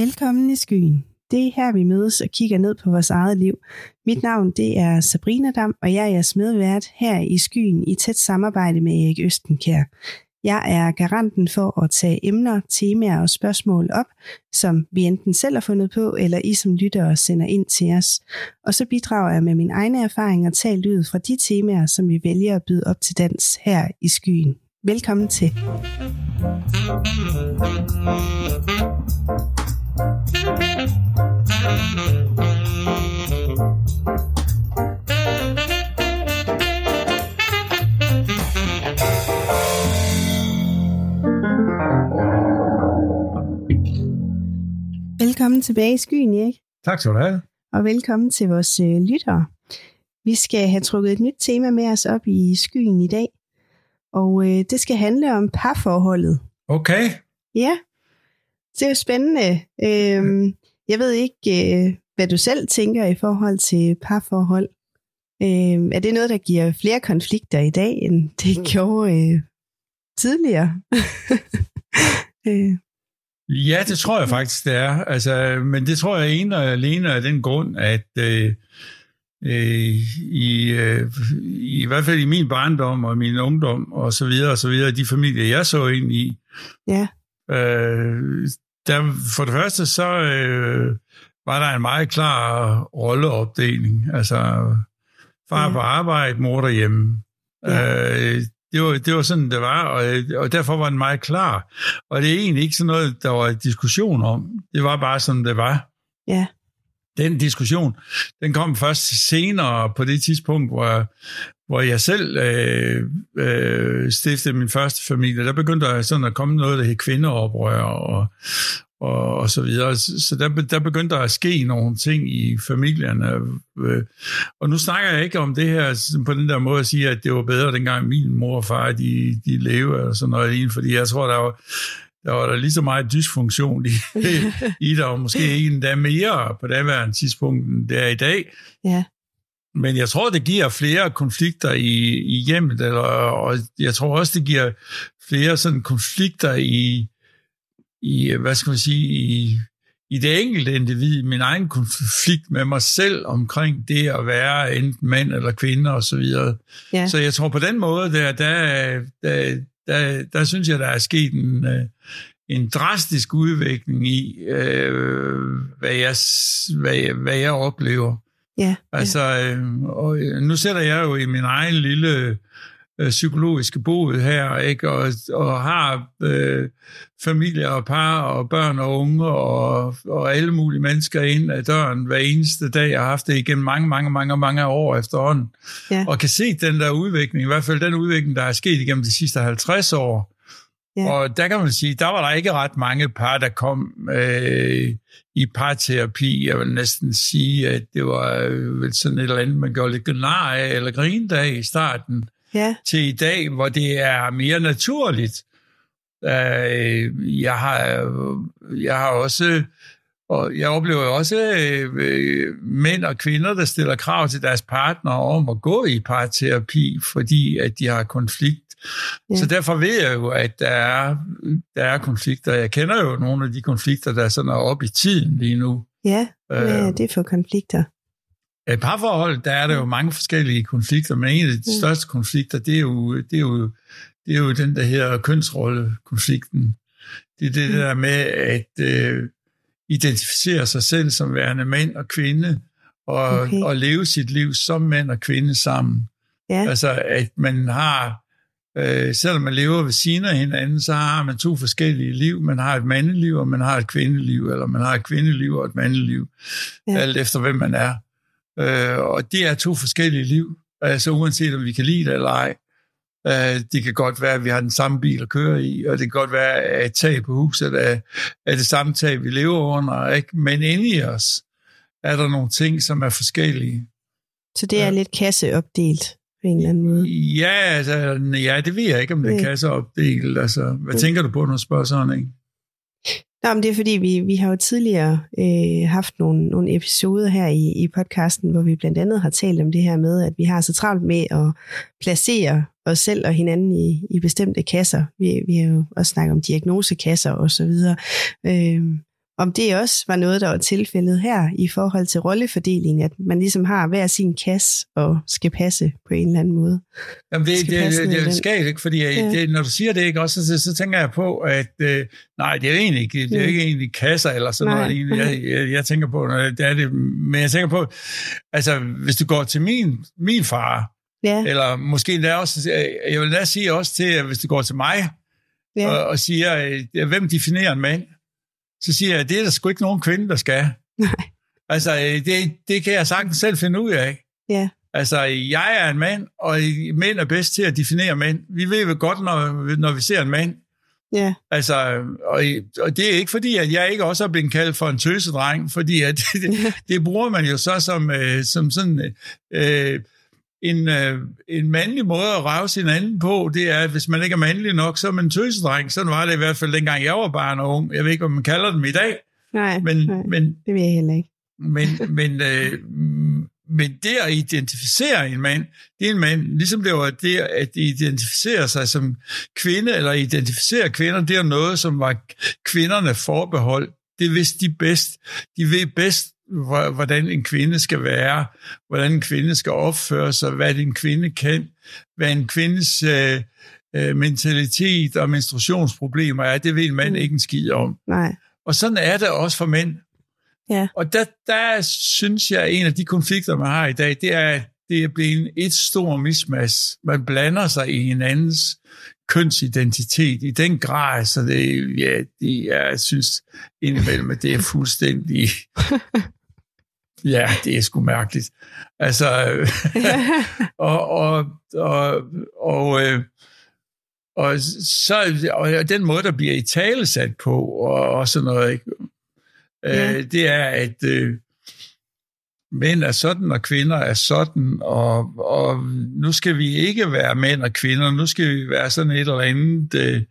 Velkommen i skyen. Det er her, vi mødes og kigger ned på vores eget liv. Mit navn det er Sabrina Dam, og jeg er jeres medvært her i skyen i tæt samarbejde med Erik Østenkær. Jeg er garanten for at tage emner, temaer og spørgsmål op, som vi enten selv har fundet på, eller I som lyttere sender ind til os. Og så bidrager jeg med min egne erfaringer talt ud fra de temaer, som vi vælger at byde op til dans her i skyen. Velkommen til. Velkommen tilbage i skyen, Erik. Tak skal du have. Og velkommen til vores øh, lyttere. Vi skal have trukket et nyt tema med os op i skyen i dag. Og øh, det skal handle om parforholdet. Okay. Ja, det er jo spændende. Øhm, jeg ved ikke, øh, hvad du selv tænker i forhold til parforhold. Øhm, er det noget, der giver flere konflikter i dag, end det Mm. gjorde øh, tidligere? øh, Ja, det tror jeg faktisk, det er. Altså, men det tror jeg ene og alene af den grund, at øh, øh, i, øh, i hvert fald i min barndom og min ungdom og så videre og så videre, de familier, jeg så ind i, ja, øh, der, for det første så øh, var der en meget klar rolleopdeling. Altså, far Ja. på arbejde, mor derhjemme. Ja. Øh, det var, det var sådan, det var, og, og derfor var den meget klar. Og det er egentlig ikke sådan noget, der var diskussion om. Det var bare sådan, det var. ja, den diskussion, den kom først senere på det tidspunkt, hvor, hvor jeg selv øh, øh, stiftede min første familie. Der begyndte der sådan at komme noget, der hed kvindeoprør og, og, og så videre. Så der, der begyndte der at ske nogle ting i familierne. Øh, og nu snakker jeg ikke om det her på den der måde at sige, at det var bedre dengang min mor og far, de, de levede og sådan noget fordi jeg tror, der var, der var der lige så meget dysfunktion i, i der, og måske ikke endda mere på daværende tidspunkt, end det er i dag. ja, Men jeg tror, det giver flere konflikter i, i hjemmet, eller, og jeg tror også, det giver flere sådan konflikter i, i hvad skal man sige, i, i det enkelte individ, min egen konflikt med mig selv omkring det at være enten mand eller kvinde og så videre. ja, Så jeg tror på den måde, der, der, der, der, der synes jeg, der er sket en, øh, en drastisk udvikling i, øh, hvad, jeg, hvad, jeg, hvad jeg oplever. ja, Altså, øh, og øh, nu sætter jeg jo i min egen lille øh, psykologiske bod her, ikke? Og, og har øh, familie og par og børn og unge og, og alle mulige mennesker ind ad døren hver eneste dag. Jeg har haft det igennem mange, mange, mange, mange år efterhånden. Ja. Og kan se den der udvikling, i hvert fald den udvikling, der er sket igennem de sidste 50 år. Ja. Og der kan man sige, der var der ikke ret mange par, der kom øh, i parterapi. Jeg vil næsten sige, at det var øh, sådan et eller andet, man gjorde lidt nar af, eller grine af i starten, ja, til i dag, hvor det er mere naturligt. Øh, jeg, har, jeg har også, og jeg oplever også øh, mænd og kvinder, der stiller krav til deres partner om at gå i parterapi, fordi at de har konflikt. Ja. Så derfor ved jeg jo, at der er, der er konflikter. Jeg kender jo nogle af de konflikter, der sådan er oppe i tiden lige nu. ja, hvad er Øh, det for konflikter? I parforhold, der er der jo mange forskellige konflikter, men en af de Mm. største konflikter, det er jo, det er jo, det er jo den der her kønsrollekonflikten. Det er det Mm. der med at øh, identificere sig selv som værende mand og kvinde, og, Okay. og leve sit liv som mand og kvinde sammen. Ja, Altså, at man har, øh, selvom man lever ved siden af hinanden, så har man to forskellige liv. Man har et mandeliv, og man har et kvindeliv, eller man har et kvindeliv og et mandeliv, ja. alt efter hvem man er. Øh, og det er to forskellige liv, altså uanset om vi kan lide det eller ej. Øh, det kan godt være, at vi har den samme bil at køre i, og det kan godt være, at tag på huset er, er det samme tag, vi lever under. Ikke? Men inde i os er der nogle ting, som er forskellige. så det er ja. lidt kasseopdelt på en eller anden måde. Ja, altså, ja, det ved jeg ikke, om det er kasseopdelt. Altså, hvad Mm. tænker du på, når du spørger sådan, ikke? Nå, men det er fordi, vi, vi har jo tidligere øh, haft nogle, nogle episoder her i, i podcasten, hvor vi blandt andet har talt om det her med, at vi har så travlt med at placere os selv og hinanden i, i bestemte kasser. Vi, vi har jo også snakket om diagnosekasser og så videre. Øh, om det også var noget, der var tilfældet her i forhold til rollefordeling, at man ligesom har hver sin kasse og skal passe på en eller anden måde. Jamen det, det, det, det, det skal ikke, fordi ja. det, når du siger det, ikke, også, så, så tænker jeg på, at øh, nej, det er egentlig ikke, det er ja. ikke egentlig kasser eller sådan nej. noget. Jeg, jeg, jeg tænker på, det er det, men jeg tænker på, altså hvis du går til min, min far, ja. eller måske der også, jeg vil da sige også til, hvis du går til mig, ja. og, og siger, øh, hvem definerer en mand? Så siger jeg, det er der sgu ikke nogen kvinde, der skal. Nej. Altså, øh, det, det kan jeg sagtens selv finde ud af. Ja. Altså, jeg er en mand, og mænd er bedst til at definere mænd. Vi ved jo godt, når, når vi ser en mand. Ja. Altså, og, og det er ikke fordi, at jeg ikke også har blevet kaldt for en tøsedreng, fordi at det, det bruger man jo så som, øh, som sådan øh, en, øh, en mandlig måde at rave sin anden på, det er, at hvis man ikke er mandlig nok, så er man en tøsedreng. Sådan var det i hvert fald, dengang jeg var barn og ung. Jeg ved ikke, hvad man kalder dem i dag. Nej, men, nej men, det ved jeg heller ikke. men, men, øh, men det at identificere en mand, det er en mand, ligesom det var det at identificere sig som kvinde, eller identificere kvinder, det er noget, som var kvinderne forbeholdt. Det vidste de bedst. De ved bedst, hvordan en kvinde skal være, hvordan en kvinde skal opføre sig, hvad en kvinde kan, hvad en kvindes øh, øh, mentalitet og menstruationsproblemer er, det ved en mand mm. ikke en skid om. Nej. Og sådan er det også for mænd. Ja. Og der, der synes jeg, at en af de konflikter, man har i dag, det er, det er blevet et stort mismas. Man blander sig i hinandens kønsidentitet i den grad, så det, ja, det, jeg synes indimellem, at det er fuldstændig Ja, det er sgu mærkeligt. Altså, og, og, og, og, øh, og, så, og den måde, der bliver i tale sat på, og, og sådan noget, ikke? Øh, ja. Øh, det er, at øh, mænd er sådan, og kvinder er sådan, og, og nu skal vi ikke være mænd og kvinder, nu skal vi være sådan et eller andet... Øh,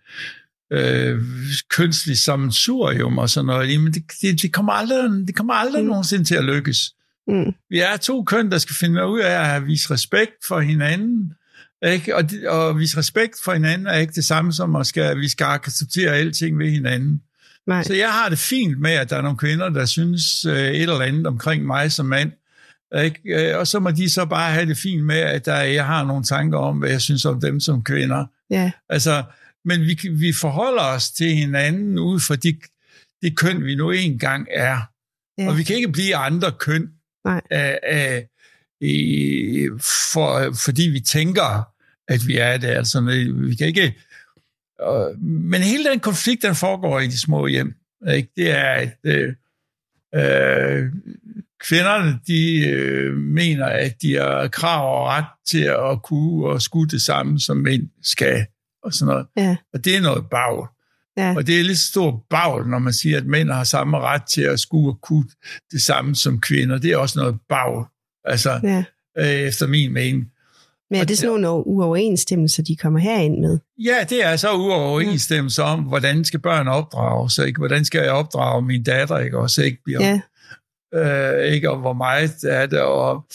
øh, kønslig sammensurium og sådan noget, men det, det, det kommer aldrig, det kommer aldrig mm. nogensinde til at lykkes. Mm. Vi er to køn, der skal finde ud af at vise respekt for hinanden, ikke? Og, og vise respekt for hinanden er ikke det samme som, at, skal, vi skal acceptere alting ved hinanden. Nej. Så jeg har det fint med, at der er nogle kvinder, der synes øh, et eller andet omkring mig som mand, ikke? Øh, og så må de så bare have det fint med, at der, jeg har nogle tanker om, hvad jeg synes om dem som kvinder. Ja. Altså, men vi, vi forholder os til hinanden ud fra de, de køn, vi nu engang er. Ja. Og vi kan ikke blive andre køn, Nej. Af, af, i, for, fordi vi tænker, at vi er det. Altså, vi kan ikke... Uh, men hele den konflikt, den foregår i de små hjem. Ikke? Det er, at øh, øh, kvinderne, de øh, mener, at de har krav og ret til at kunne og skulle det samme, som mænd skal og sådan noget. Ja. Og det er noget bagl. Ja. Og det er lidt stor bagl, når man siger, at mænd har samme ret til at skue og kunne det samme som kvinder. Det er også noget bagl, altså ja. øh, efter min mening. Men er det sådan nogle uoverensstemmelser, de kommer herind med? Ja, det er så uoverensstemmelser om, hvordan skal børn opdrages, ikke? hvordan skal jeg opdrage min datter, ikke? også ikke bliver, ja. øh, ikke? og hvor meget er det, og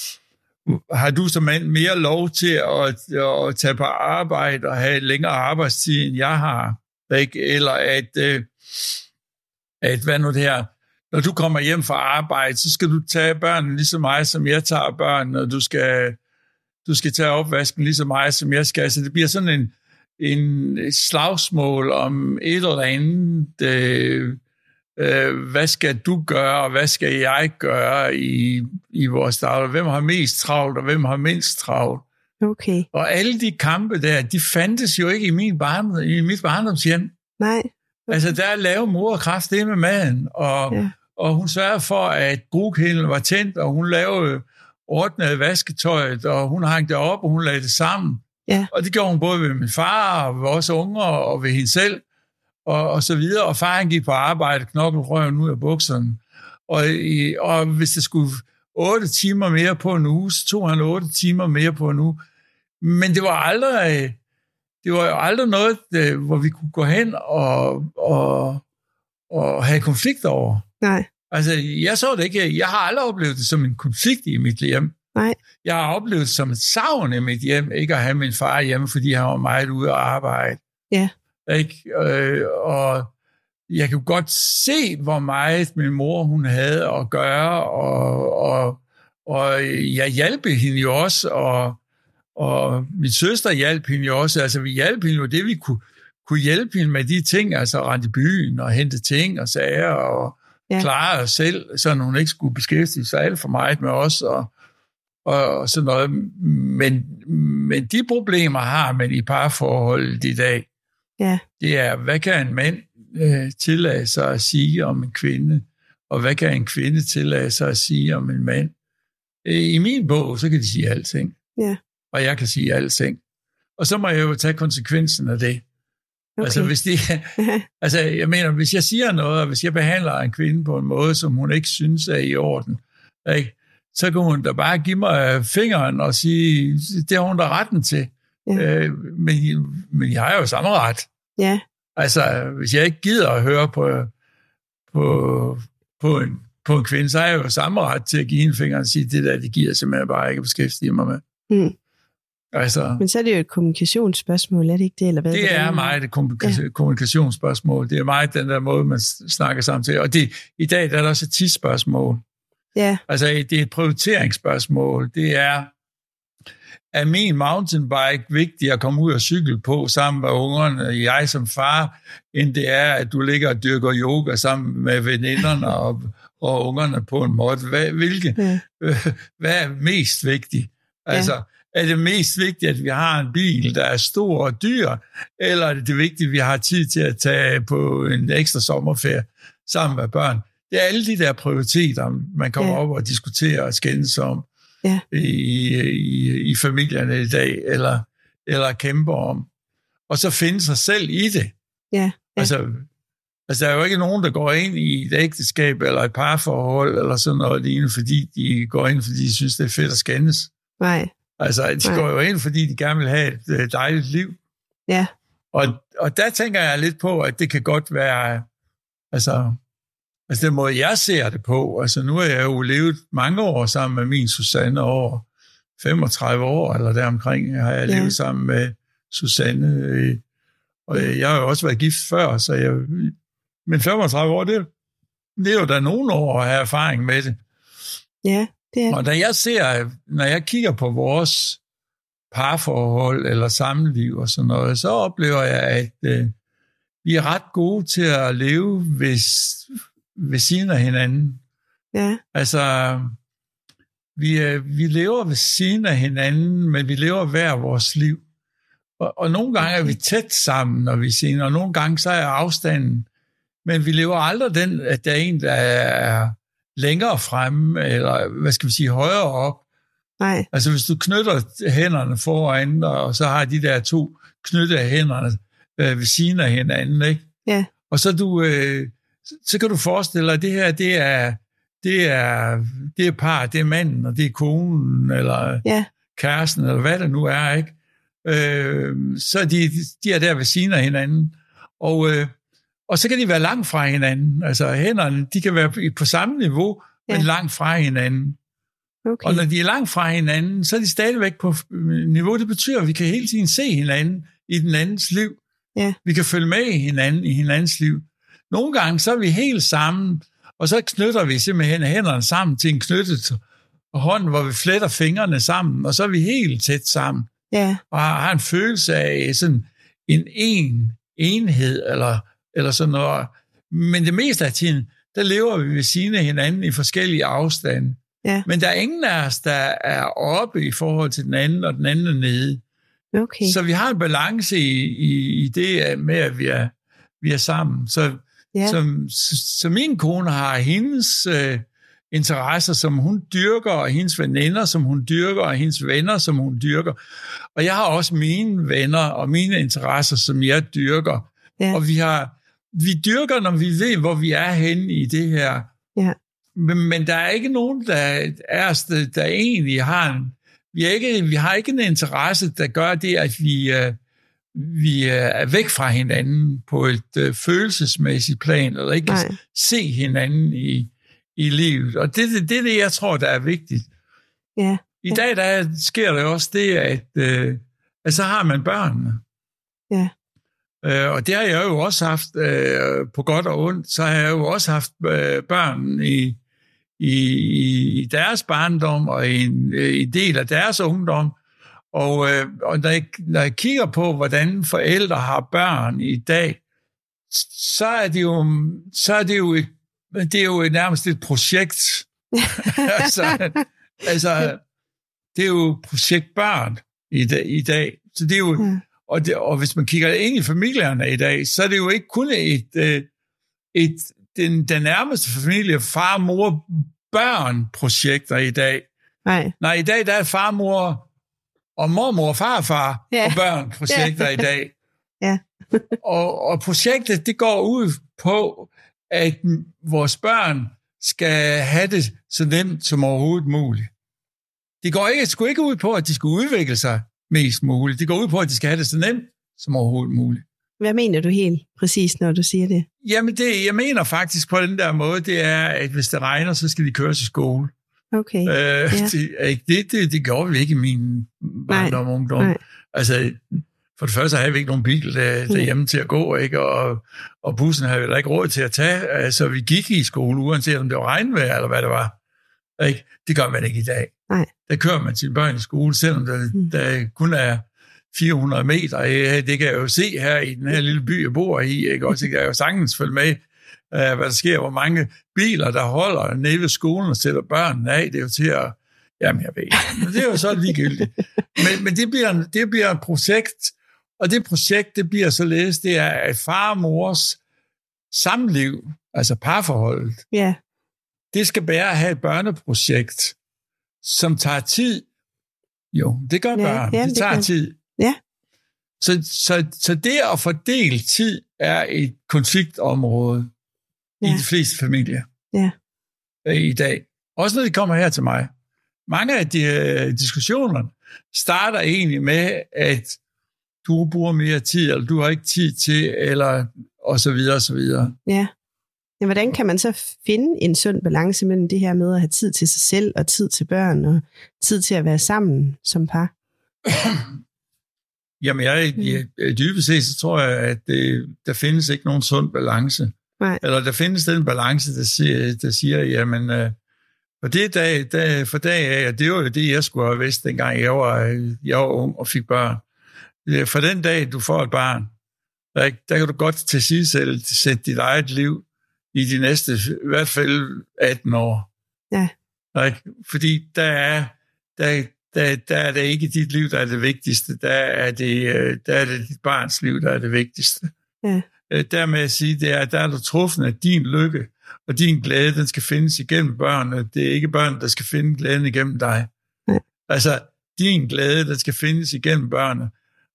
har du som mand mere lov til at, at tage på arbejde og have længere arbejdstid, end jeg har? Ikke? Eller at, øh, at, hvad nu det her, når du kommer hjem fra arbejde, så skal du tage børnene lige så meget, som jeg tager børn, og du skal, du skal tage opvasken lige så meget, som jeg skal. Så det bliver sådan en, en slagsmål om et eller andet, øh, øh, hvad skal du gøre, og hvad skal jeg gøre i, i vores dagligdag? Hvem har mest travlt, og hvem har mindst travlt? Okay. Og alle de kampe der, de fandtes jo ikke i, min barndom, i mit barndomshjem. Nej. Okay. Altså, der laver mor kraft det med maden, og, ja. og hun sørger for, at grugkælen var tændt, og hun lavede ordnede vasketøjet, og hun hang det op, og hun lagde det sammen. Ja. Og det gjorde hun både ved min far, og ved os unger, og ved hende selv og, og så videre. Og far han gik på arbejde, knokkelrøven ud af bukserne. Og, i, og hvis det skulle otte timer mere på en uge, så tog han otte timer mere på en uge. Men det var aldrig, det var jo aldrig noget, det, hvor vi kunne gå hen og, og, og have konflikt over. Nej. Altså, jeg så det ikke. Jeg har aldrig oplevet det som en konflikt i mit hjem. Nej. Jeg har oplevet det som et savn i mit hjem, ikke at have min far hjemme, fordi han var meget ude at arbejde. Ja. Ikke? Øh, og jeg kunne godt se, hvor meget min mor hun havde at gøre, og, og, og jeg hjalp hende jo også, og, og min søster hjalp hende jo også. Altså, vi hjalp hende jo det, vi kunne, kunne hjælpe hende med de ting, altså rent i byen og hente ting og sager og ja. klare os selv, så hun ikke skulle beskæftige sig alt for meget med os og, og, og sådan noget. Men, men de problemer har man i parforholdet i dag. Ja. Det er, hvad kan en mand øh, tillade sig at sige om en kvinde, og hvad kan en kvinde tillade sig at sige om en mand? Øh, I min bog, så kan de sige alting. Ja. Og jeg kan sige alting. Og så må jeg jo tage konsekvensen af det. Okay. Altså, hvis de, altså, jeg mener, hvis jeg siger noget, og hvis jeg behandler en kvinde på en måde, som hun ikke synes er i orden, ikke, så kan hun da bare give mig fingeren og sige, det har hun da retten til. Ja. Øh, men, men jeg har jo samme ret. Ja. Altså, hvis jeg ikke gider at høre på, på, på, en, på en kvinde, så har jeg jo samme ret til at give en finger og sige, det der, det giver simpelthen bare ikke at beskæftige mig med. Mm. Altså, Men så er det jo et kommunikationsspørgsmål, er det ikke det? Eller hvad det er meget et kommunika- ja. kommunikationsspørgsmål. Det er meget den der måde, man snakker sammen til. Og det, i dag der er der også et tidsspørgsmål. Ja. Altså, det er et prioriteringsspørgsmål. Det er, er min mountainbike vigtig at komme ud og cykle på sammen med ungerne, jeg som far, end det er, at du ligger og dyrker yoga sammen med veninderne og, og ungerne på en måde. Hvad, hvilke, Ja. øh, hvad er mest vigtigt? Altså, er det mest vigtigt, at vi har en bil, der er stor og dyr, eller er det det vigtigt, at vi har tid til at tage på en ekstra sommerferie sammen med børn? Det er alle de der prioriteter, man kommer Ja. op og diskuterer og skændes om Ja. i, i, i familierne i dag, eller, eller kæmper om. Og så finde sig selv i det. Ja. Ja. Altså, altså, der er jo ikke nogen, der går ind i et ægteskab eller et parforhold eller sådan noget lignende, fordi de går ind, fordi de synes, det er fedt at skændes. Nej. Altså, de Nej. går jo ind, fordi de gerne vil have et øh, dejligt liv. Ja. Og, og der tænker jeg lidt på, at det kan godt være, altså, altså den måde, jeg ser det på, altså nu har jeg jo levet mange år sammen med min Susanne over 35 år, eller deromkring har jeg Ja. levet sammen med Susanne. øh, Og jeg har jo også været gift før, så jeg, men 35 år, det, det er jo da nogle år at have erfaring med det. Ja, det er Og når jeg ser, når jeg kigger på vores parforhold eller samliv og sådan noget, så oplever jeg, at øh, vi er ret gode til at leve ved, ved siden af hinanden. Ja. Altså, vi, er, vi lever ved siden af hinanden, men vi lever hver vores liv. Og, og nogle gange er vi tæt sammen, når vi ser, og nogle gange så er afstanden. Men vi lever aldrig den, at der er en, der er længere fremme, eller hvad skal vi sige, højere op. Nej. Altså hvis du knytter hænderne foran dig, og så har de der to knyttede hænderne øh, ved siden af hinanden, ikke? Ja. Og så, du, øh, så- kan du forestille dig, at det her, det er, det er, det er par, det er manden, og det er konen, eller Ja. kæresten, eller hvad det nu er, ikke? Øh, så de, de er der ved siden af hinanden. Og, øh, og så kan de være langt fra hinanden. Altså hænderne, de kan være på samme niveau, ja. men langt fra hinanden. Okay. Og når de er langt fra hinanden, så er de stadigvæk på niveau. Det betyder, at vi kan hele tiden se hinanden i den andens liv. Ja. Vi kan følge med i hinanden i hinandens liv. Nogle gange så er vi helt sammen, og så knytter vi simpelthen hænderne sammen til en knyttet hånd, hvor vi fletter fingrene sammen, og så er vi helt tæt sammen, Ja. og har, en følelse af sådan en en enhed, eller, eller sådan noget. Men det meste af tiden, der lever vi ved siden af hinanden i forskellige afstande. Ja. Men der er ingen af os, der er oppe i forhold til den anden, og den anden er nede. Okay. Så vi har en balance i, i, i det med, at vi er, vi er sammen. Så, ja. så, så, så min kone har hendes øh, interesser, som hun dyrker, og hendes veninder, som hun dyrker, og hendes venner, som hun dyrker. Og jeg har også mine venner og mine interesser, som jeg dyrker. Ja. Og vi har vi dyrker, når vi ved, hvor vi er henne i det her. Ja. Men, men der er ikke nogen, der er os, der, der egentlig har en, vi, er ikke, vi har ikke en interesse, der gør det, at vi, øh, vi øh, er væk fra hinanden på et øh, følelsesmæssigt plan, eller ikke kan Nej. se hinanden i, i livet. Og det, det, det er det, jeg tror, der er vigtigt. Ja. I Ja. dag der sker der også det, at, øh, at så har man børnene. Ja. Øh, og det har jeg jo også haft, øh, på godt og ondt, så har jeg jo også haft øh, børn i, i, i deres barndom og i en, øh, en del af deres ungdom. Og, øh, og når, jeg, når jeg kigger på, hvordan forældre har børn i dag, så er det jo, så er det jo, et, det er jo nærmest et projekt. altså, altså, det er jo projekt børn i dag. I dag. Så det er jo, mm. og, det, og hvis man kigger ind i familierne i dag, så er det jo ikke kun et, øh, et den, den nærmeste familie, far, mor, børn projekter i dag. Nej. Nej, i dag der er far, mor og mormor, farfar ja. og børn projekter ja. i dag. Ja. og, og projektet, det går ud på, at vores børn skal have det så nemt som overhovedet muligt. Det går ikke, det ikke ud på, at de skal udvikle sig mest muligt. Det går ud på, at de skal have det så nemt som overhovedet muligt. Hvad mener du helt præcis, når du siger det? Jamen, det, jeg mener faktisk på den der måde, det er, at hvis det regner, så skal de køres i skole. Okay. Øh, ja. det, det, det, det gjorde vi ikke i min barndom og ungdom. Nej. Altså, for det første havde vi ikke nogen bil der, derhjemme til at gå, ikke? Og, og bussen havde vi ikke råd til at tage. Altså, vi gik i skole, uanset om det var regnvejr eller hvad det var. Ikke? Det gør man ikke i dag. Nej. Der kører man sine børn i skole, selvom der, mm. der kun er 400 meter. Det kan jeg jo se her i den her lille by, jeg bor i. Ikke? Også, jeg kan jo sagtens følge med, hvad der sker, hvor mange biler, der holder nede ved skolen og sætter børnene af. Det er jo til at... Jamen, jeg ved men det er jo så ligegyldigt. Men, men det, bliver, det bliver et projekt, og det projekt, det bliver således, det er, at far og mors samliv, altså parforholdet, ja. det skal bære at have et børneprojekt, som tager tid. Jo, det gør børn. Ja, det, det tager det tid. Ja. Så, så, så det at fordele tid er et konfliktområde ja. i de fleste familier ja. i dag. Også når de kommer her til mig. Mange af de uh, diskussioner starter egentlig med, at du bruger mere tid, eller du har ikke tid til, eller og så videre, og så videre. Ja. Men hvordan kan man så finde en sund balance mellem det her med at have tid til sig selv, og tid til børn, og tid til at være sammen som par? Jamen, jeg, jeg, dybest set, så tror jeg, at det, der findes ikke nogen sund balance. Nej. Eller der findes den balance, der siger, der siger jamen, øh, for det dag, dag, for dag af, og det var jo det, jeg skulle have vidst, dengang jeg var, jeg var ung og fik børn. For den dag, du får et barn, der, der kan du godt til selv sætte dit eget liv i de næste, i hvert fald 18 år. Ja. Ikke? Fordi der er, der, der, der er det ikke dit liv, der er det vigtigste. Der er det, øh, der er det dit barns liv, der er det vigtigste. Ja. Øh, dermed at sige, det er, at der er du truffen af din lykke, og din glæde, den skal findes igennem børnene. Det er ikke børn, der skal finde glæden igennem dig. Ja. Altså, din glæde, den skal findes igennem børnene.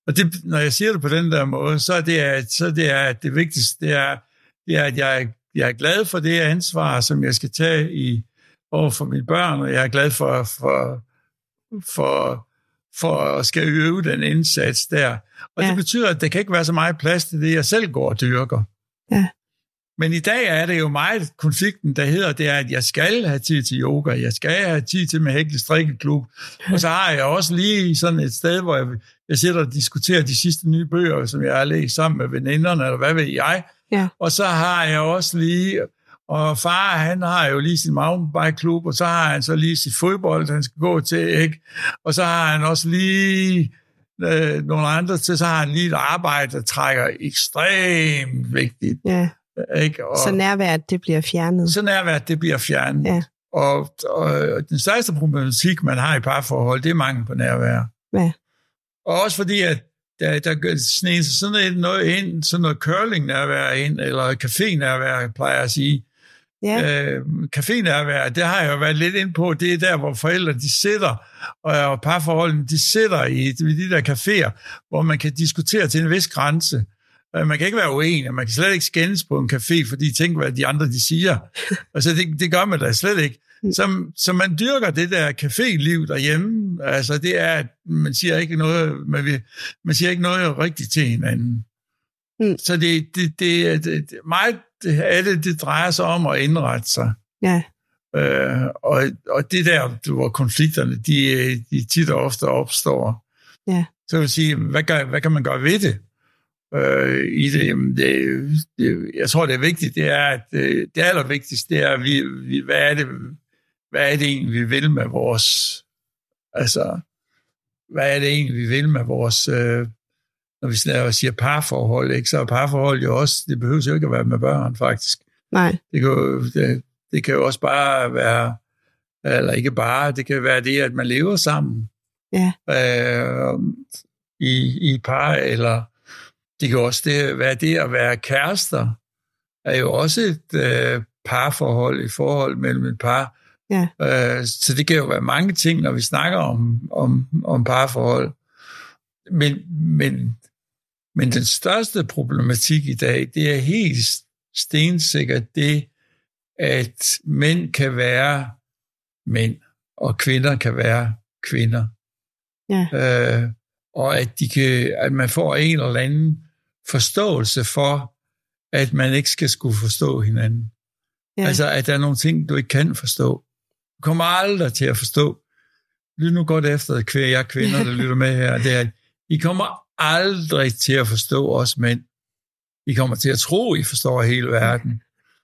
Og det, når jeg siger det på den der måde, så er det, at, så det, er, at det vigtigste, det er, det er, at jeg, jeg er glad for det ansvar, som jeg skal tage i, over for mine børn, og jeg er glad for, for, for, for at skal øve den indsats der. Og ja. det betyder, at der kan ikke være så meget plads til det, jeg selv går og dyrker. Ja. Men i dag er det jo meget konflikten, der hedder, det er, at jeg skal have tid til yoga, jeg skal have tid til med Hækle Strikkeklub, og så har jeg også lige sådan et sted, hvor jeg, jeg sidder og diskuterer de sidste nye bøger, som jeg har læst sammen med veninderne, eller hvad ved jeg. Ja. Og så har jeg også lige, og far, han har jo lige sin mountainbike-klub, og så har han så lige sit fodbold, han skal gå til, ikke? Og så har han også lige øh, nogle andre til, så har han lige et arbejde, der trækker ekstremt vigtigt. Ja. Ikke? Og, så nærværet, det bliver fjernet. Så nærværet, det bliver fjernet. Ja. Og, og den største problematik, man har i parforhold, det er mangel på nærvær. Ja. Og også fordi, at der, der sneger sig sådan noget ind, sådan noget curling-nærvær ind, eller café-nærvær, plejer jeg at sige. Ja. Øh, café-nærvær, det har jeg jo været lidt ind på, det er der, hvor forældre de sidder, og parforholdene de sidder i, de der caféer, hvor man kan diskutere til en vis grænse. Øh, man kan ikke være uenig, man kan slet ikke skændes på en café, fordi tænk, hvad de andre de siger. Altså, det, det gør man da slet ikke. Mm. Så, så man dyrker det der café-liv derhjemme. Altså, det er, at man siger ikke noget, man, vil, man siger ikke noget rigtigt til hinanden. Mm. Så det, det, det, det, meget det, det drejer sig om at indrette sig. Ja. Øh, og, og det der, hvor konflikterne, de, de tit og ofte opstår. Ja. Så vil sige, hvad, gør, hvad kan man gøre ved det? øh, i det, jamen det, det, jeg tror, det er vigtigt, det er, at øh, det allervigtigste, det er, at vi, vi, hvad, er det, hvad er det egentlig, vi vil med vores, altså, hvad er det egentlig, vi vil med vores, øh, når vi snakker, siger parforhold, ikke, så er parforhold jo også, det behøver jo ikke at være med børn, faktisk. Nej. Det kan jo, det, det kan jo også bare være, eller ikke bare, det kan være det, at man lever sammen Ja. øh, i, i par, eller det kan også det, være det at være kærester, er jo også et øh, parforhold, et forhold mellem et par. Ja. Øh, så det kan jo være mange ting, når vi snakker om, om, om parforhold. Men, men, men den største problematik i dag, det er helt stensikkert det, at mænd kan være mænd, og kvinder kan være kvinder. Ja. Øh, og at, de kan, at man får en eller anden forståelse for, at man ikke skal skulle forstå hinanden. Ja. Altså, at der er nogle ting, du ikke kan forstå. Du kommer aldrig til at forstå. Lyt nu godt efter, at jer kvinder, der lytter med her, det er, I kommer aldrig til at forstå os mænd. I kommer til at tro, I forstår hele verden.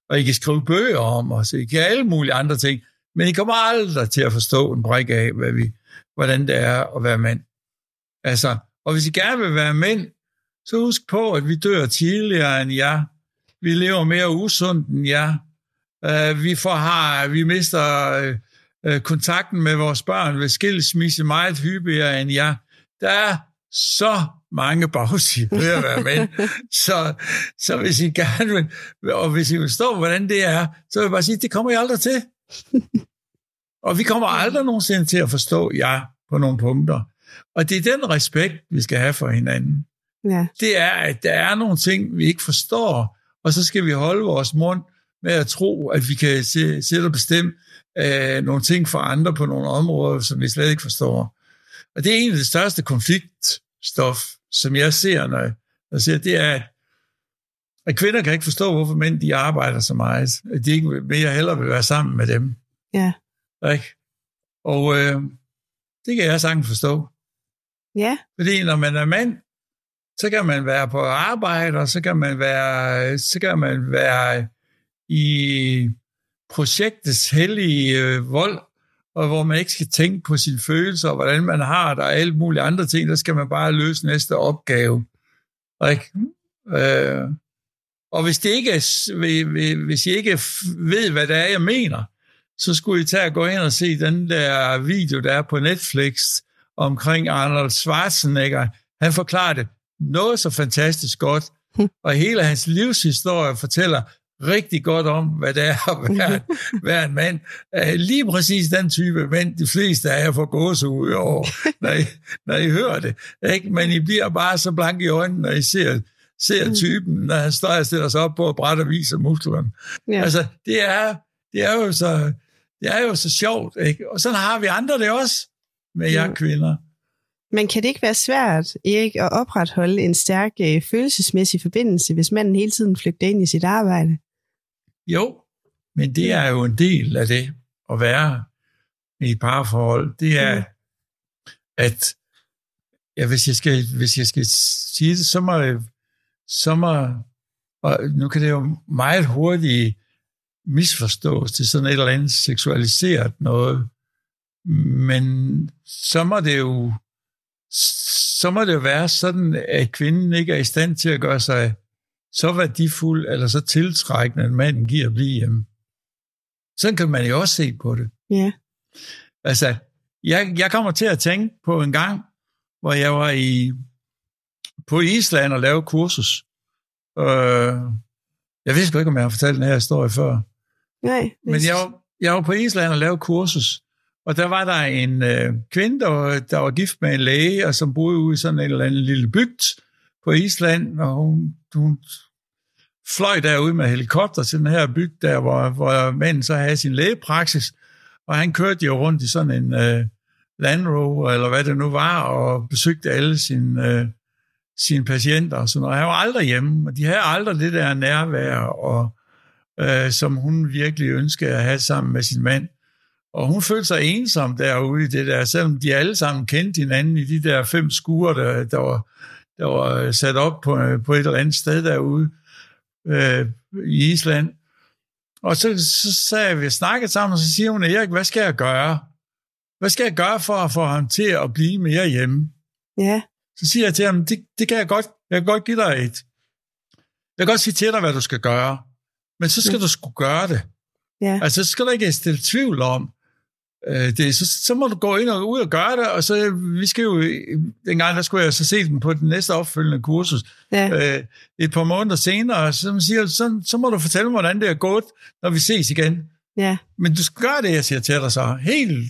Og I kan skrive bøger om os, I kan alle mulige andre ting, men I kommer aldrig til at forstå en brik af, hvad vi, hvordan det er at være mænd. Altså, og hvis I gerne vil være mænd, så husk på, at vi dør tidligere end jer. Vi lever mere usundt end jer. Uh, vi, får, har, vi mister uh, kontakten med vores børn ved skilsmisse meget hyppigere end jer. Der er så mange bagsider ved at være mænd. så, så hvis I gerne vil, og hvis I vil stå, hvordan det er, så vil jeg bare sige, det kommer I aldrig til. og vi kommer aldrig nogensinde til at forstå jer på nogle punkter. Og det er den respekt, vi skal have for hinanden. Ja. Det er, at der er nogle ting, vi ikke forstår, og så skal vi holde vores mund med at tro, at vi kan sætte og bestemme øh, nogle ting for andre på nogle områder, som vi slet ikke forstår. Og det er en af de største konfliktstof, som jeg ser, når jeg ser, det er, at kvinder kan ikke forstå, hvorfor mænd de arbejder så meget. At de ikke mere heller vil være sammen med dem. Ja. Ikke? Og øh, det kan jeg sagtens forstå. Ja. Fordi når man er mand, så kan man være på arbejde, og så kan man være, så kan man være i projektets hellige øh, vold, og hvor man ikke skal tænke på sine følelser, og hvordan man har det, og alle mulige andre ting, der skal man bare løse næste opgave. Ikke? Øh, og hvis, det ikke er, hvis I ikke ved, hvad det er, jeg mener, så skulle I tage at gå ind og se den der video, der er på Netflix, omkring Arnold Schwarzenegger. Han forklarer det noget så fantastisk godt, og hele hans livshistorie fortæller rigtig godt om, hvad det er at være, være en mand. Lige præcis den type mænd, de fleste af jer får gåsehud over, når I, når I hører det. Ikke? Men I bliver bare så blank i øjnene, når I ser, ser typen, når han står og stiller sig op på at brætte og viser musklerne. Ja. Altså, det er, det er jo så, det er jo så sjovt, ikke? Og sådan har vi andre det også med jer kvinder. Men kan det ikke være svært, Erik, at opretholde en stærk øh, følelsesmæssig forbindelse, hvis manden hele tiden flygter ind i sit arbejde? Jo, men det er jo en del af det at være i et parforhold. Det er, at ja, hvis, jeg skal, hvis jeg skal sige det, så må, så må og nu kan det jo meget hurtigt misforstås til sådan et eller andet seksualiseret noget, men så må det jo så må det jo være sådan, at kvinden ikke er i stand til at gøre sig så værdifuld eller så tiltrækkende, at manden giver at blive hjemme. Sådan kan man jo også se på det. Ja. Altså, jeg, jeg kommer til at tænke på en gang, hvor jeg var i på Island og lavede kursus. Øh, jeg vidste ikke, om jeg har fortalt den her historie før. Nej. Men jeg var, jeg var på Island og lavede kursus, og der var der en øh, kvinde, der var, der var gift med en læge, og som boede ude i sådan en eller anden lille bygd på Island, og hun, hun fløj derude med helikopter til den her bygd, der hvor, hvor manden så havde sin lægepraksis, og han kørte jo rundt i sådan en øh, Land Rover, eller hvad det nu var, og besøgte alle sine, øh, sine patienter, og sådan noget. Han var aldrig hjemme, og de havde aldrig det der nærvær, og, øh, som hun virkelig ønskede at have sammen med sin mand. Og hun følte sig ensom derude i det der, selvom de alle sammen kendte hinanden i de der fem skuer, der, der, var, der var øh, sat op på, øh, på et eller andet sted derude øh, i Island. Og så, så jeg, vi snakkede sammen, og så siger hun, Erik, hvad skal jeg gøre? Hvad skal jeg gøre for at få ham til at blive mere hjemme? Ja. Så siger jeg til ham, det, det kan jeg godt, jeg kan godt give dig et. Jeg kan godt sige til dig, hvad du skal gøre. Men så skal ja. du skulle gøre det. Ja. Altså, så skal du ikke stille tvivl om, det, så, så må du gå ind og ud og gøre det, og så, vi skal jo, dengang der skulle jeg så se dem på den næste opfølgende kursus, Ja. øh, et par måneder senere, så, siger, så, så må du fortælle mig, hvordan det er gået, når vi ses igen. Ja. Men du skal gøre det, jeg siger til dig så. Helt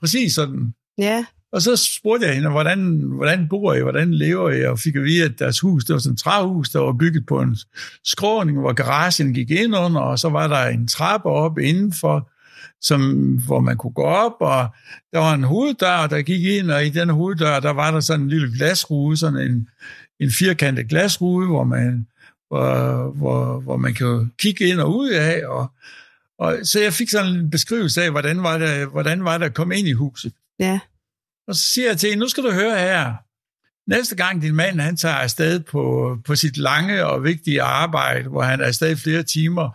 præcis sådan. Ja. Og så spurgte jeg hende, hvordan, hvordan bor I, hvordan lever I, og fik at vide, at deres hus, det var sådan et træhus, der var bygget på en skråning, hvor garagen gik ind under, og så var der en trappe op indenfor, som, hvor man kunne gå op, og der var en hoveddør, der gik ind, og i den hoveddør, der var der sådan en lille glasrude, sådan en, en firkantet glasrude, hvor man, hvor, hvor, hvor man kan kigge ind og ud af, og, og så jeg fik sådan en beskrivelse af, hvordan var det, hvordan var det at komme ind i huset. Ja. Og så siger jeg til hende, nu skal du høre her. Næste gang din mand han tager afsted på, på sit lange og vigtige arbejde, hvor han er afsted flere timer,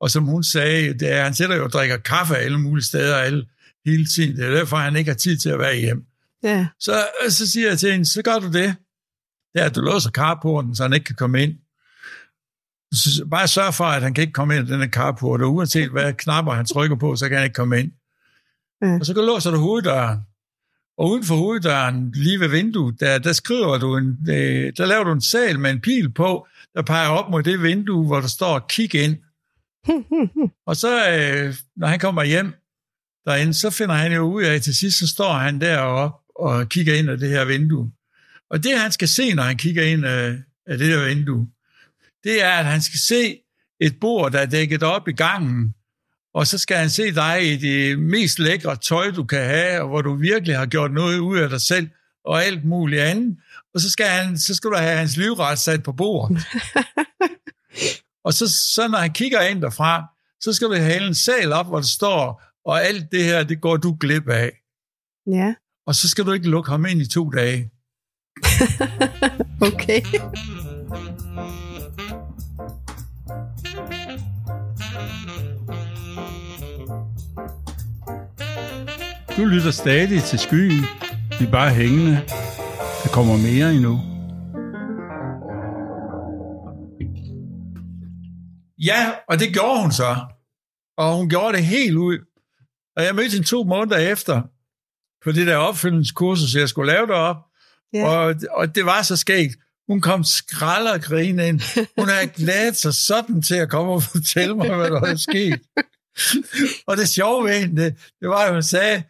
og som hun sagde, det er, han sætter jo og drikker kaffe alle mulige steder alle, hele tiden. Det er derfor, han ikke har tid til at være hjem. Ja. Så, så siger jeg til hende, så gør du det. Det er, at du låser carporten, så han ikke kan komme ind. Så bare sørg for, at han kan ikke komme ind i den her carport, og uanset hvad knapper han trykker på, så kan han ikke komme ind. Ja. Og så låser du hoveddøren. Og uden for hoveddøren, lige ved vinduet, der, der skriver du en, øh, der laver du en sal med en pil på, der peger op mod det vindue, hvor der står kig ind. Og så, øh, når han kommer hjem derinde, så finder han jo ud af, at til sidst, så står han deroppe og kigger ind af det her vindue. Og det, han skal se, når han kigger ind øh, af, af det her vindue, det er, at han skal se et bord, der er dækket op i gangen, og så skal han se dig i det mest lækre tøj, du kan have, og hvor du virkelig har gjort noget ud af dig selv, og alt muligt andet. Og så skal, han, så skal du have hans livret sat på bordet. og så, så når han kigger ind derfra, så skal du have en sal op, hvor det står, og alt det her, det går du glip af. Ja. Og så skal du ikke lukke ham ind i to dage. Okay. Du lytter stadig til skyen. Vi er bare hængende. Der kommer mere endnu. Ja, og det gjorde hun så. Og hun gjorde det helt ud. Og jeg mødte hende to måneder efter på det der opfølgningskursus, jeg skulle lave derop. Ja. Og, og det var så skægt. Hun kom skralder og grine ind. Hun havde glædet sig sådan til at komme og fortælle mig, hvad der var sket. og det sjove ved hende, det, det var, at hun sagde,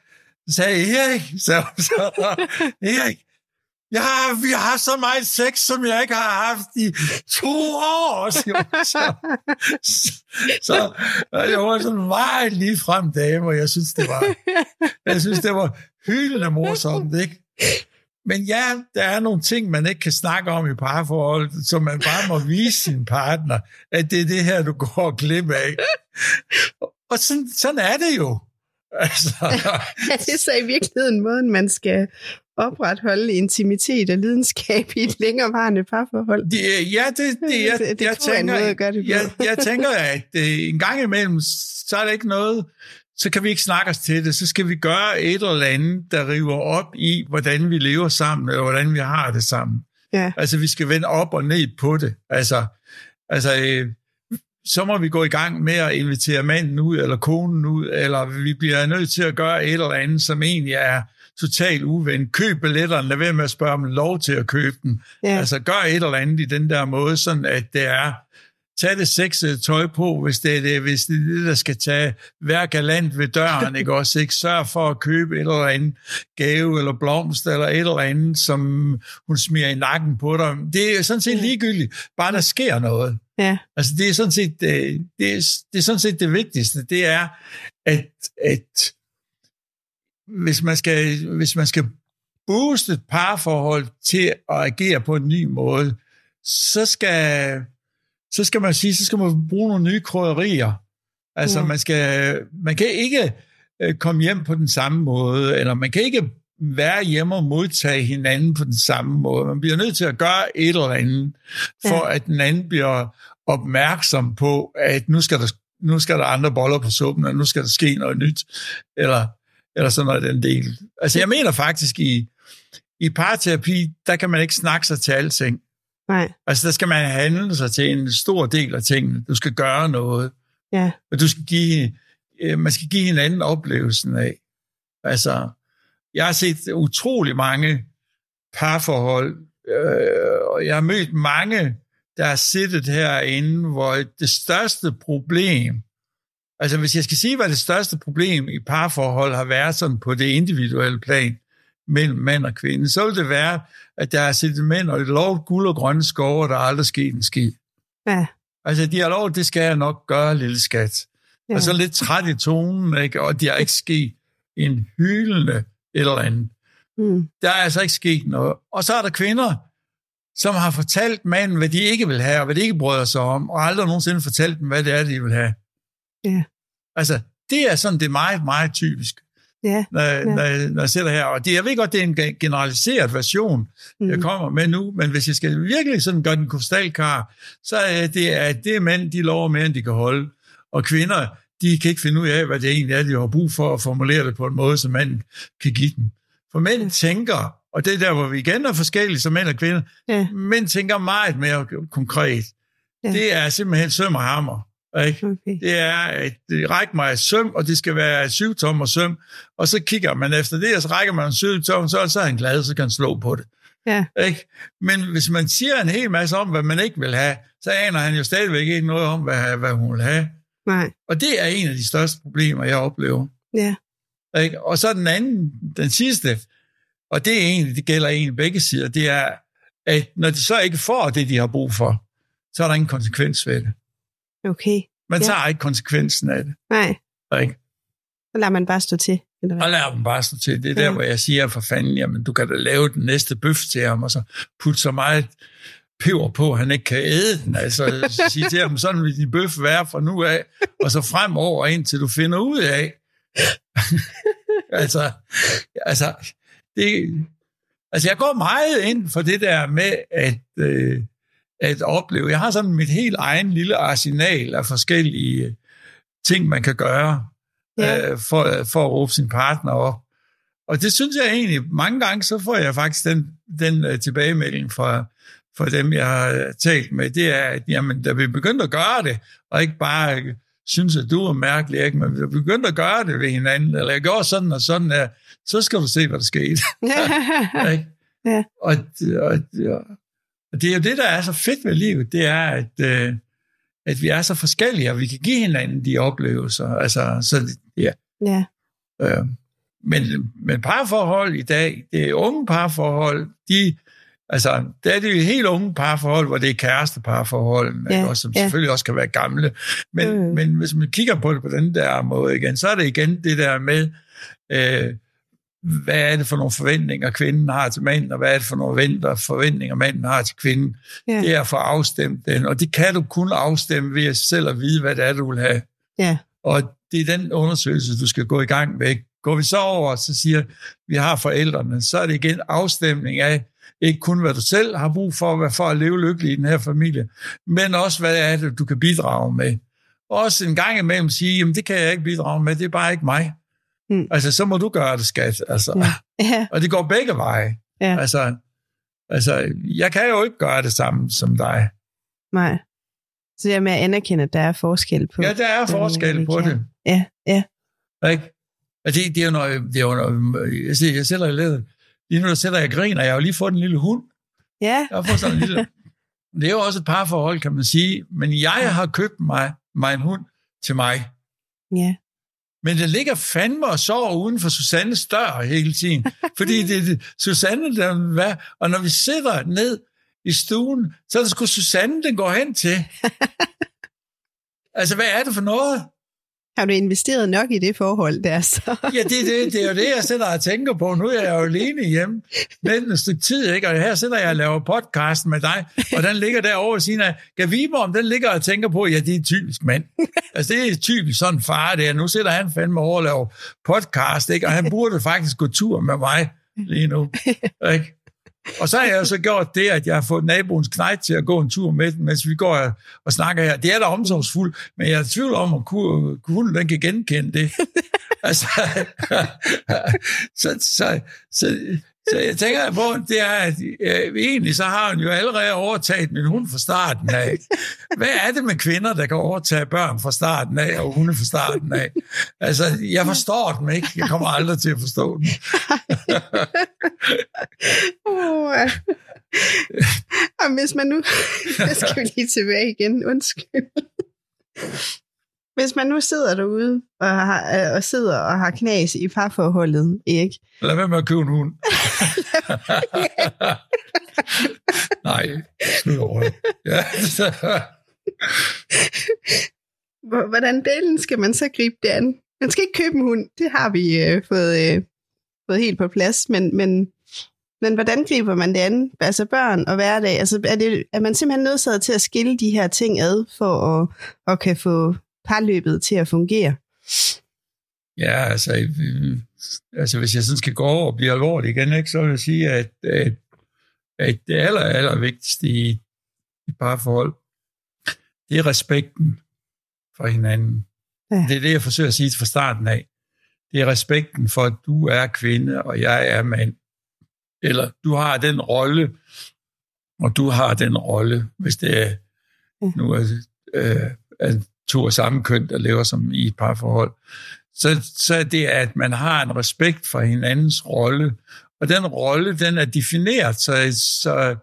sagde Erik, så, så, Erik, ja, vi har så meget sex, som jeg ikke har haft i to år. Så, så, så det var sådan meget lige frem dame, og jeg synes, det var, jeg synes, det var hyldende morsomt, ikke? Men ja, der er nogle ting, man ikke kan snakke om i parforhold, som man bare må vise sin partner, at det er det her, du går glip af. Og sådan, sådan er det jo. Altså, Er det så i virkeligheden måden, man skal opretholde intimitet og lidenskab i et længerevarende parforhold? det, ja, det, det, jeg, Det- det jeg, tror jeg er tænker, måde at gøre det på. jeg, jeg tænker, at øh, en gang imellem, så er der ikke noget, så kan vi ikke snakke os til det. Så skal vi gøre et eller andet, der river op i, hvordan vi lever sammen, eller hvordan vi har det sammen. Ja. Altså, vi skal vende op og ned på det. Altså, altså øh, så må vi gå i gang med at invitere manden ud, eller konen ud, eller vi bliver nødt til at gøre et eller andet, som egentlig er totalt uvendt. Køb billetterne, lad være med at spørge om lov til at købe dem. Ja. Altså, gør et eller andet i den der måde, sådan at det er, tag det sexede tøj på, hvis det er det, hvis det, er det der skal tage hver galant ved døren, ikke også? Ikke? Sørg for at købe et eller andet gave eller blomst eller et eller andet, som hun smiger i nakken på dig. Det er sådan set ligegyldigt, bare der sker noget. Ja. Altså det er sådan set det, det, er, det, er sådan set det vigtigste, det er, at, at hvis, man skal, hvis man skal booste et parforhold til at agere på en ny måde, så skal, så skal man sige, så skal man bruge nogle nye krydderier. Altså Ja. man, skal, man kan ikke øh, komme hjem på den samme måde, eller man kan ikke være hjemme og modtage hinanden på den samme måde. Man bliver nødt til at gøre et eller andet, for ja. at den anden bliver opmærksom på, at nu skal der nu skal der andre boller på suppen, og nu skal der ske noget nyt, eller, eller sådan noget den del. Altså jeg mener faktisk, i, i parterapi, der kan man ikke snakke sig til alting. Nej. Altså der skal man handle sig til en stor del af tingene. Du skal gøre noget. Ja. Og du skal give, øh, man skal give hinanden oplevelsen af. Altså, jeg har set utrolig mange parforhold, øh, og jeg har mødt mange der har siddet herinde, hvor det største problem, altså hvis jeg skal sige, hvad det største problem i parforhold har været sådan på det individuelle plan mellem mand og kvinde, så vil det være, at der siddet mænd og lovet guld og grønne skove, der er aldrig sket en skid. Ja. Altså, de har lovet, det skal jeg nok gøre, lille skat. Ja. Og så lidt træt i tonen, ikke? og de har ikke sket en hyldende eller andet. Mm. Der er altså ikke sket noget. Og så er der kvinder, som har fortalt manden, hvad de ikke vil have, og hvad de ikke bryder sig om, og aldrig nogensinde fortalt dem, hvad det er, de vil have. Ja. Altså, det er sådan, det er meget, meget typisk, Ja. når, ja. når, når jeg sidder her. Og det, jeg ved godt, det er en generaliseret version, mm. jeg kommer med nu, men hvis jeg skal virkelig sådan gøre den krystalkar, så er det, at det er mænd, de lover mere, end de kan holde. Og kvinder, de kan ikke finde ud af, hvad det egentlig er, de har brug for at formulere det på en måde, som manden kan give dem. For mænd ja. tænker, og det er der, hvor vi igen er forskellige som mænd og kvinder. Ja. Mænd tænker meget mere konkret. Ja. Det er simpelthen søm og hammer. Ikke? Okay. Det er, at det rækker mig et søm, og det skal være et syv tommer søm, og så kigger man efter det, og så rækker man en syv tom, så, så er han glad, så kan han slå på det. Ja. Ikke? Men hvis man siger en hel masse om, hvad man ikke vil have, så aner han jo stadigvæk ikke noget om, hvad, hvad hun vil have. Nej. Og det er en af de største problemer, jeg oplever. Ja. Ikke? Og så den anden, den sidste, og det er egentlig, det gælder egentlig begge sider, det er, at når de så ikke får det, de har brug for, så er der ingen konsekvens ved det. Okay. Man Ja. tager ikke konsekvensen af det. Nej. Ikke? Så lader man bare stå til. Eller hvad? Og lader dem bare stå til. Det er der, Ja. hvor jeg siger for fanden, jamen du kan da lave den næste bøf til ham, og så putte så meget peber på, at han ikke kan æde den. Altså sige til ham, sådan vil din bøf være fra nu af, og så fremover indtil du finder ud af. altså, altså, det, altså, jeg går meget ind for det der med at, øh, at opleve. Jeg har sådan mit helt egen lille arsenal af forskellige øh, ting, man kan gøre Ja. øh, for, for at råbe sin partner op. Og det synes jeg egentlig, mange gange, så får jeg faktisk den, den uh, tilbagemelding fra, fra dem, jeg har øh, talt med, det er, at jamen, da vi begyndte at gøre det, og ikke bare øh, synes, at du er mærkelig, ikke? men vi begyndte at gøre det ved hinanden, eller jeg gjorde sådan og sådan, uh, så skal du se, hvad der skete. ikke? Ja. Og, og, og det er jo det, der er så fedt ved livet, det er, at, øh, at vi er så forskellige, og vi kan give hinanden de oplevelser. Altså, så, ja. ja. Øh, men, men parforhold i dag, det er unge parforhold, de, altså, der er det jo helt unge parforhold, hvor det er kæresteparforhold, Ja, også, som ja. selvfølgelig også kan være gamle. Men, mm. men hvis man kigger på det på den der måde igen, så er det igen det der med, øh, hvad er det for nogle forventninger, kvinden har til manden, og hvad er det for nogle forventninger, manden har til kvinden. Ja. Det er at få afstemt den, og det kan du kun afstemme ved at selv at vide, hvad det er, du vil have. Ja. Og det er den undersøgelse, du skal gå i gang med. Går vi så over, så siger vi har forældrene, så er det igen afstemning af, ikke kun hvad du selv har brug for, for at leve lykkelig i den her familie, men også hvad er det, du kan bidrage med. Også en gang imellem sige, jamen det kan jeg ikke bidrage med, det er bare ikke mig. Mm. Altså, så må du gøre det, skat. Altså. Ja. Ja. Og det går begge veje. Ja. Altså, altså, jeg kan jo ikke gøre det samme som dig. Nej. Så det er med at anerkende, at der er forskel på. Ja, der er forskel på kan. det. Ja, ja. Ikke? Og det, det er jo noget, det er jo noget jeg, siger, jeg sætter i ledet. Lige nu der sætter jeg grin, og jeg har jo lige fået en lille hund. Ja, Jeg har fået sådan en lille... Det er jo også et parforhold, kan man sige. Men jeg har købt mig, mig en hund til mig. ja. Men den ligger fandme og sover uden for Susannes dør hele tiden. Fordi det er det- Susanne, der vil være... Og når vi sidder ned i stuen, så er det sgu Susanne, den går hen til. Altså, hvad er det for noget? Har du investeret nok i det forhold der, så? Ja, det, det, det er jo det, jeg sidder og tænker på. Nu er jeg jo alene hjemme med et stykke tid, ikke? og her sidder jeg og laver podcast med dig, og den ligger derovre siden af. Kan vi om den ligger og tænker på, ja, det er typisk mand. Altså, det er typisk sådan far, det er. Nu sidder han fandme over og laver podcast, ikke? og han burde faktisk gå tur med mig. lige nu. Ikke? Og så har jeg jo så gjort det, at jeg har fået naboens knægt til at gå en tur med den, mens vi går og, og snakker her. Det er da omsorgsfuldt, men jeg er i tvivl om, om hunden den kan genkende det. altså, så, så, så, så jeg tænker på, det er, at øh, egentlig så har hun jo allerede overtaget min hund fra starten af. Hvad er det med kvinder, der kan overtage børn fra starten af, og hunde fra starten af? Altså, jeg forstår dem ikke. Jeg kommer aldrig til at forstå dem. oh, og hvis man nu... Jeg skal vi lige tilbage igen. Undskyld. Hvis man nu sidder derude og, har, og sidder og har knas i parforholdet, ikke? Lad være med at købe en hund. Nej, skud over ja. Hvordan delen skal man så gribe det an? Man skal ikke købe en hund, det har vi øh, fået, øh, fået helt på plads, men, men, men hvordan griber man det an? Altså børn og hverdag, altså er, det, er man simpelthen nødsaget til at skille de her ting ad, for at, at kan få parløbet til at fungere? Ja, altså, øh, altså hvis jeg sådan skal gå over og blive alvorlig igen, ikke, så vil jeg sige, at, at, at det aller, aller vigtigste i, i parforhold, det er respekten for hinanden. Ja. Det er det, jeg forsøger at sige fra starten af. Det er respekten for, at du er kvinde, og jeg er mand. Eller du har den rolle, og du har den rolle, hvis det er, ja. nu er, øh, er to af samme køn, der lever som i et parforhold. Så, så er det, at man har en respekt for hinandens rolle, og den rolle, den er defineret, så, så,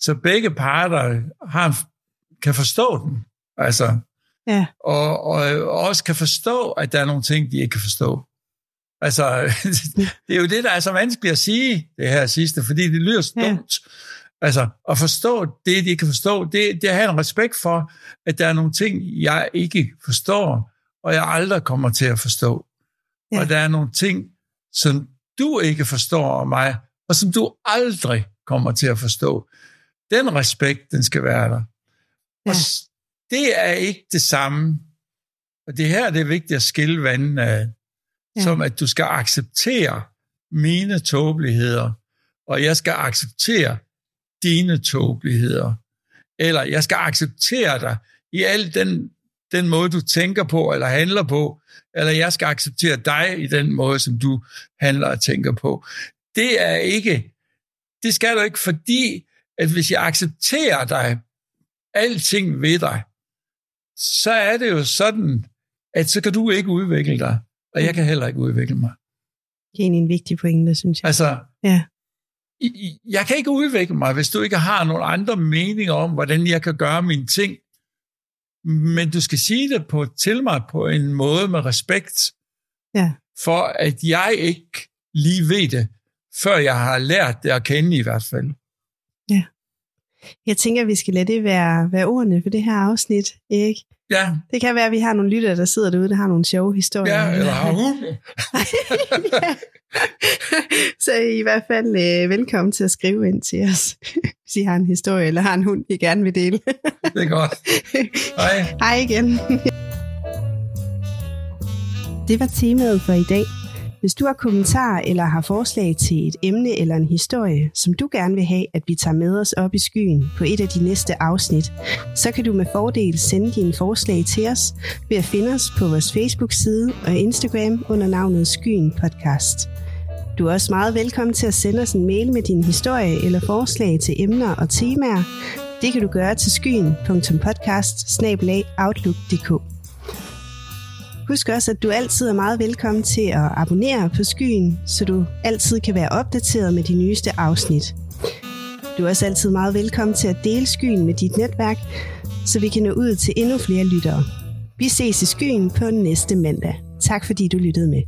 så begge parter har, kan forstå den. Altså, ja. og, og, og også kan forstå, at der er nogle ting, de ikke kan forstå. Altså, det er jo det, der er så vanskeligt at sige, det her sidste, fordi det lyder dumt. Ja. Altså, at forstå det, de kan forstå, det, det er at have en respekt for, at der er nogle ting, jeg ikke forstår, og jeg aldrig kommer til at forstå. Ja. Og der er nogle ting, som du ikke forstår om mig, og som du aldrig kommer til at forstå. Den respekt, den skal være der. Ja. Og det er ikke det samme. Og det her det er vigtigt at skille vandene af. Ja. Som at du skal acceptere mine tåbeligheder, og jeg skal acceptere dine tåbeligheder. Eller jeg skal acceptere dig i al den, den måde, du tænker på eller handler på. Eller jeg skal acceptere dig i den måde, som du handler og tænker på. Det er ikke, det skal du ikke, fordi at hvis jeg accepterer dig, alting ved dig, så er det jo sådan, at så kan du ikke udvikle dig, og jeg kan heller ikke udvikle mig. Det er en vigtig pointe, synes jeg. Altså, ja jeg kan ikke udvikle mig, hvis du ikke har nogle andre meninger om, hvordan jeg kan gøre mine ting. Men du skal sige det på, til mig på en måde med respekt, ja. for at jeg ikke lige ved det, før jeg har lært det at kende i hvert fald. Ja. Jeg tænker, at vi skal lade det være, være ordene for det her afsnit, ikke? Ja. Det kan være, at vi har nogle lyttere, der sidder derude, der har nogle sjove historier. Ja, eller har hun. ja. Så I hvert fald øh, velkommen til at skrive ind til os, hvis I har en historie, eller har en hund, I gerne vil dele. det er godt. Hej. Hej igen. Det var temaet for i dag. Hvis du har kommentarer eller har forslag til et emne eller en historie, som du gerne vil have, at vi tager med os op i skyen på et af de næste afsnit, så kan du med fordel sende dine forslag til os ved at finde os på vores Facebook-side og Instagram under navnet Skyen Podcast. Du er også meget velkommen til at sende os en mail med din historie eller forslag til emner og temaer. Det kan du gøre til skyen.podcast Husk også, at du altid er meget velkommen til at abonnere på Skyen, så du altid kan være opdateret med de nyeste afsnit. Du er også altid meget velkommen til at dele Skyen med dit netværk, så vi kan nå ud til endnu flere lyttere. Vi ses i Skyen på næste mandag. Tak fordi du lyttede med.